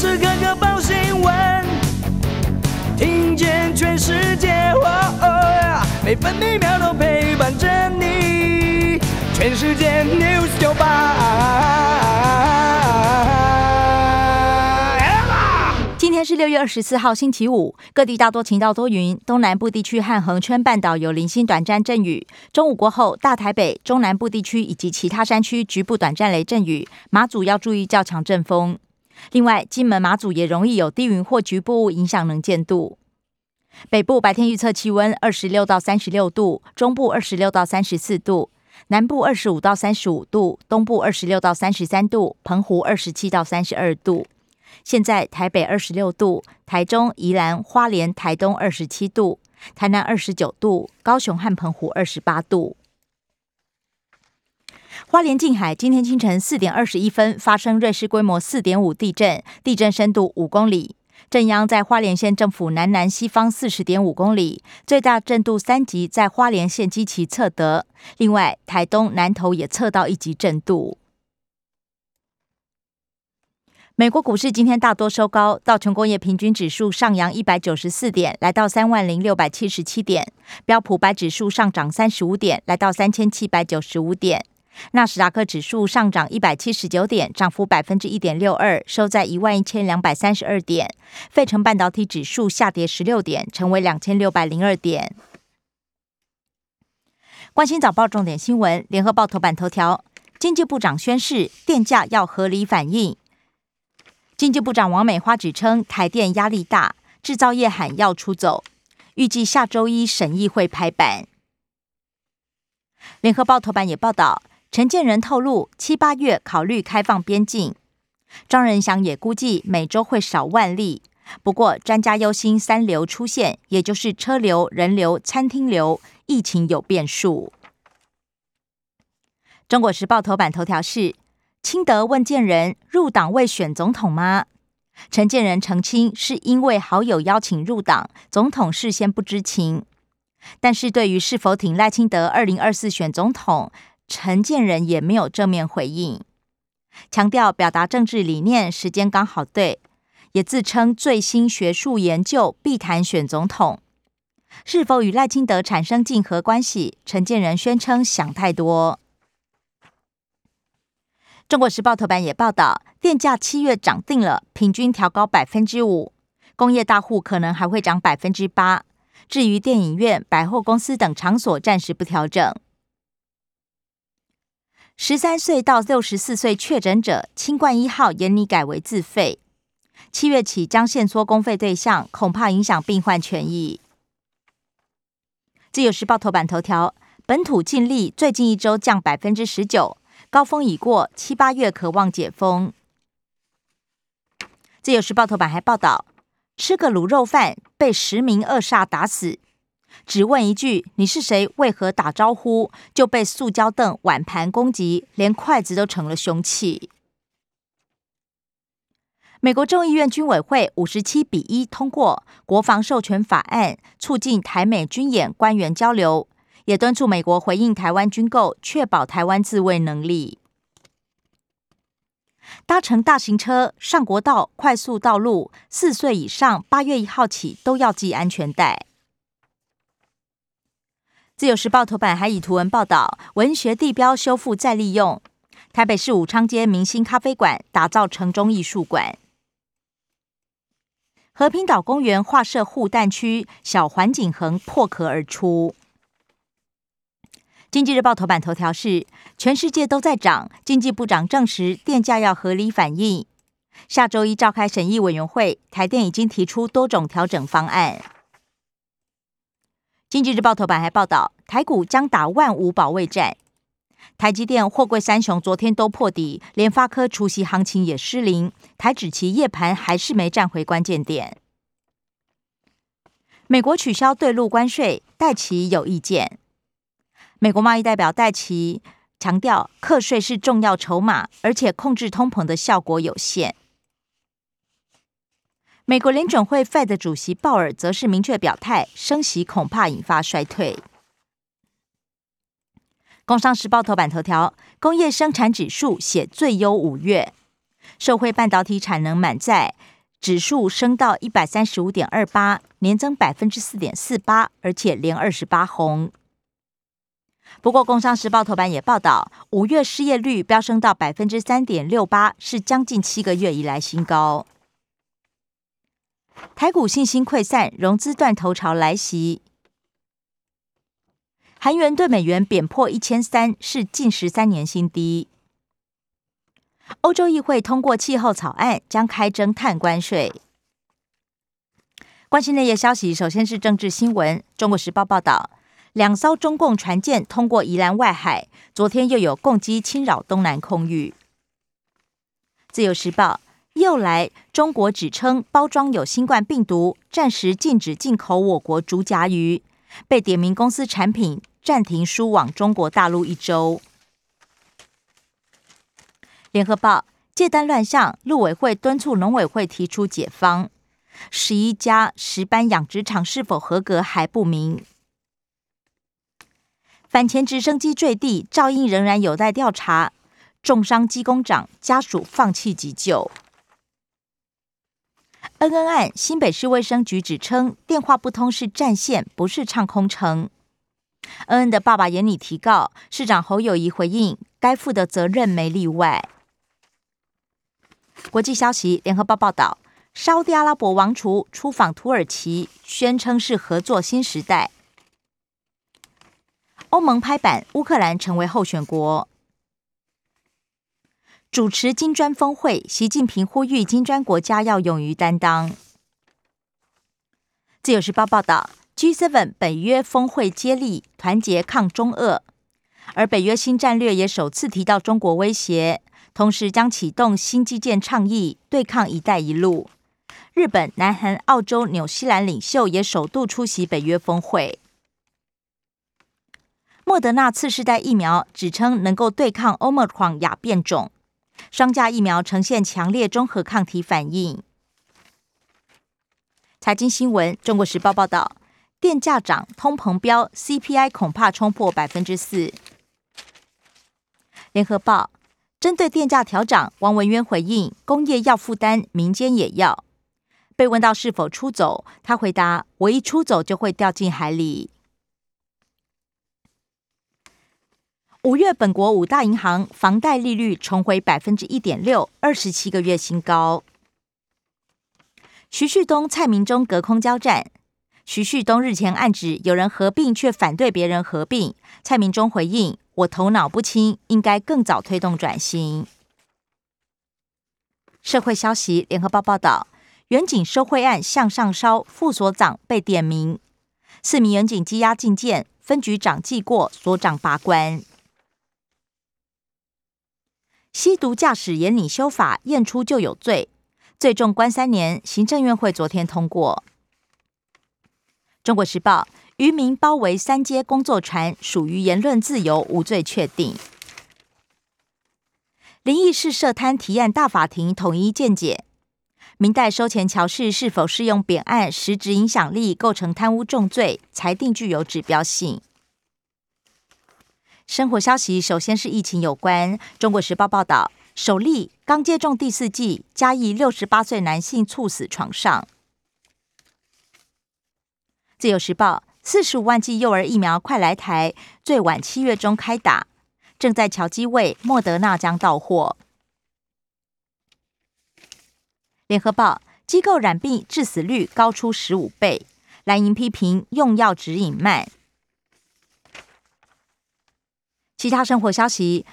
时刻刻报新闻，听见全世界，每分每秒都陪伴着你。全世界 news 九今天是六月二十四号，星期五，各地大多晴到多云，东南部地区和恒春半岛有零星短暂阵雨。中午过后，大台北、中南部地区以及其他山区局部短暂雷阵雨，马祖要注意较强阵风。另外，金门、马祖也容易有低云或局部影响能见度。北部白天预测气温二十六到三十六度，中部二十六到三十四度，南部二十五到三十五度，东部二十六到三十三度，澎湖二十七到三十二度。现在台北二十六度，台中、宜兰花莲、台东二十七度，台南二十九度，高雄和澎湖二十八度。花莲近海今天清晨四点二十一分发生瑞士规模四点五地震，地震深度五公里，震央在花莲县政府南南西方四十点五公里，最大震度三级在花莲县基奇测得。另外，台东南投也测到一级震度。美国股市今天大多收高，道琼工业平均指数上扬一百九十四点，来到三万零六百七十七点；标普白指数上涨三十五点，来到三千七百九十五点；纳斯达克指数上涨一百七十九点，涨幅百分之一点六二，收在一万一千两百三十二点；费城半导体指数下跌十六点，成为两千六百零二点。关心早报重点新闻，联合报头版头条：经济部长宣誓，电价要合理反映。经济部长王美花指称，台电压力大，制造业喊要出走，预计下周一审议会拍板。联合报头版也报道，陈建仁透露，七八月考虑开放边境。张仁祥也估计每周会少万例，不过专家忧心三流出现，也就是车流、人流、餐厅流，疫情有变数。中国时报头版头条是。清德问建仁入党未选总统吗？陈建仁澄清是因为好友邀请入党，总统事先不知情。但是对于是否挺赖清德二零二四选总统，陈建仁也没有正面回应，强调表达政治理念时间刚好对，也自称最新学术研究必谈选总统。是否与赖清德产生竞合关系？陈建仁宣称想太多。中国时报头版也报道，电价七月涨定了，平均调高百分之五，工业大户可能还会涨百分之八。至于电影院、百货公司等场所，暂时不调整。十三岁到六十四岁确诊者，清冠一号严拟改为自费，七月起将限缩公费对象，恐怕影响病患权益。自由时报头版头条，本土净利最近一周降百分之十九。高峰已过，七八月渴望解封。自由时报头版还报道，吃个卤肉饭被十名恶煞打死，只问一句你是谁，为何打招呼就被塑胶凳、碗盘攻击，连筷子都成了凶器。美国众议院军委会五十七比一通过国防授权法案，促进台美军演官员交流。也敦促美国回应台湾军购，确保台湾自卫能力。搭乘大型车上国道、快速道路，四岁以上八月一号起都要系安全带。自由时报头版还以图文报道文学地标修复再利用，台北市武昌街明星咖啡馆打造城中艺术馆。和平岛公园划设护弹区，小环景横破壳而出。经济日报头版头条是：全世界都在涨，经济部长证实电价要合理反映。下周一召开审议委员会，台电已经提出多种调整方案。经济日报头版还报道，台股将打万五保卫战。台积电、货柜三雄昨天都破底，联发科除夕行情也失灵，台指期夜盘还是没站回关键点。美国取消对陆关税，戴奇有意见。美国贸易代表戴奇强调，课税是重要筹码，而且控制通膨的效果有限。美国联准会 Fed 主席鲍尔则是明确表态，升息恐怕引发衰退。工商时报头版头条：工业生产指数写最优五月，社会半导体产能满载，指数升到一百三十五点二八，年增百分之四点四八，而且连二十八红。不过，《工商时报》头版也报道，五月失业率飙升到百分之三点六八，是将近七个月以来新高。台股信心溃散，融资断头潮来袭。韩元对美元贬破一千三，是近十三年新低。欧洲议会通过气候草案，将开征碳关税。关心内页消息，首先是政治新闻。《中国时报》报道。两艘中共船舰通过宜兰外海，昨天又有共机侵扰东南空域。自由时报又来，中国指称包装有新冠病毒，暂时禁止进口我国竹荚鱼，被点名公司产品暂停输往中国大陆一周。联合报借单乱象，陆委会敦促农委会提出解方，十一家石斑养殖场是否合格还不明。反潜直升机坠地，噪音仍然有待调查。重伤机工长家属放弃急救。恩恩案，新北市卫生局指称电话不通是占线，不是唱空城。恩恩的爸爸严拟提告，市长侯友谊回应，该负的责任没例外。国际消息，联合报报道，沙特阿拉伯王储出访土耳其，宣称是合作新时代。欧盟拍板，乌克兰成为候选国。主持金砖峰会，习近平呼吁金砖国家要勇于担当。自由时报报道，G7 北约峰会接力，团结抗中俄，而北约新战略也首次提到中国威胁，同时将启动新基建倡议，对抗“一带一路”。日本、南韩、澳洲、纽西兰领袖也首度出席北约峰会。莫德纳次世代疫苗指称能够对抗欧盟狂亚变种，双价疫苗呈现强烈综合抗体反应。财经新闻：中国时报报道，电价涨，通膨飙，CPI 恐怕冲破百分之四。联合报针对电价调涨，王文渊回应：工业要负担，民间也要。被问到是否出走，他回答：我一出走就会掉进海里。五月，本国五大银行房贷利率重回百分之一点六，二十七个月新高。徐旭东、蔡明忠隔空交战。徐旭东日前暗指有人合并却反对别人合并，蔡明忠回应：“我头脑不清，应该更早推动转型。”社会消息，联合报报道，远景收贿案向上烧，副所长被点名，四名远景羁押进见，分局长记过，所长拔关。吸毒驾驶严拟修法，验出就有罪，最重关三年。行政院会昨天通过。中国时报渔民包围三阶工作船，属于言论自由，无罪确定。林义市涉贪提案大法庭统一见解，明代收钱桥事是否适用扁案，实质影响力构成贪污重罪，裁定具有指标性。生活消息，首先是疫情有关。中国时报报道，首例刚接种第四剂，嘉义六十八岁男性猝死床上。自由时报，四十五万剂幼儿疫苗快来台，最晚七月中开打，正在桥机位，莫德纳将到货。联合报，机构染病致死率高出十五倍，蓝营批评用药指引慢。其他生活消息，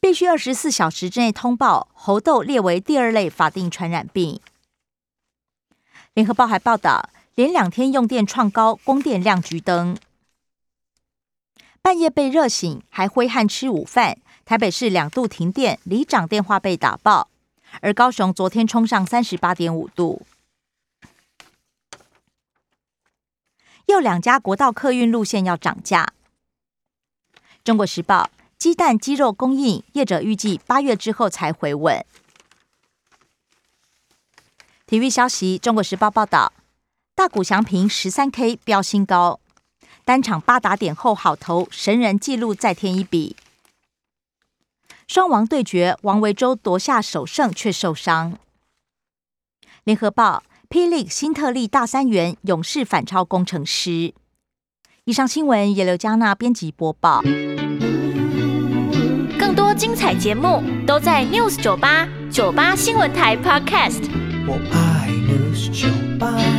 必须二十四小时之内通报。猴痘列为第二类法定传染病。联合报还报道，连两天用电创高，供电亮橘灯。半夜被热醒，还挥汗吃午饭。台北市两度停电，里长电话被打爆。而高雄昨天冲上三十八点五度。又两家国道客运路线要涨价。中国时报：鸡蛋、鸡肉供应业者预计八月之后才回稳。体育消息：中国时报报道，大谷翔平十三 K 飙新高，单场八打点后好投，神人纪录再添一笔。双王对决，王维洲夺下首胜却受伤。联合报。霹雳新特利大三元勇士反超工程师。以上新闻由刘嘉娜编辑播报。更多精彩节目都在 News 九八九八新闻台 Podcast。我爱 News 九八。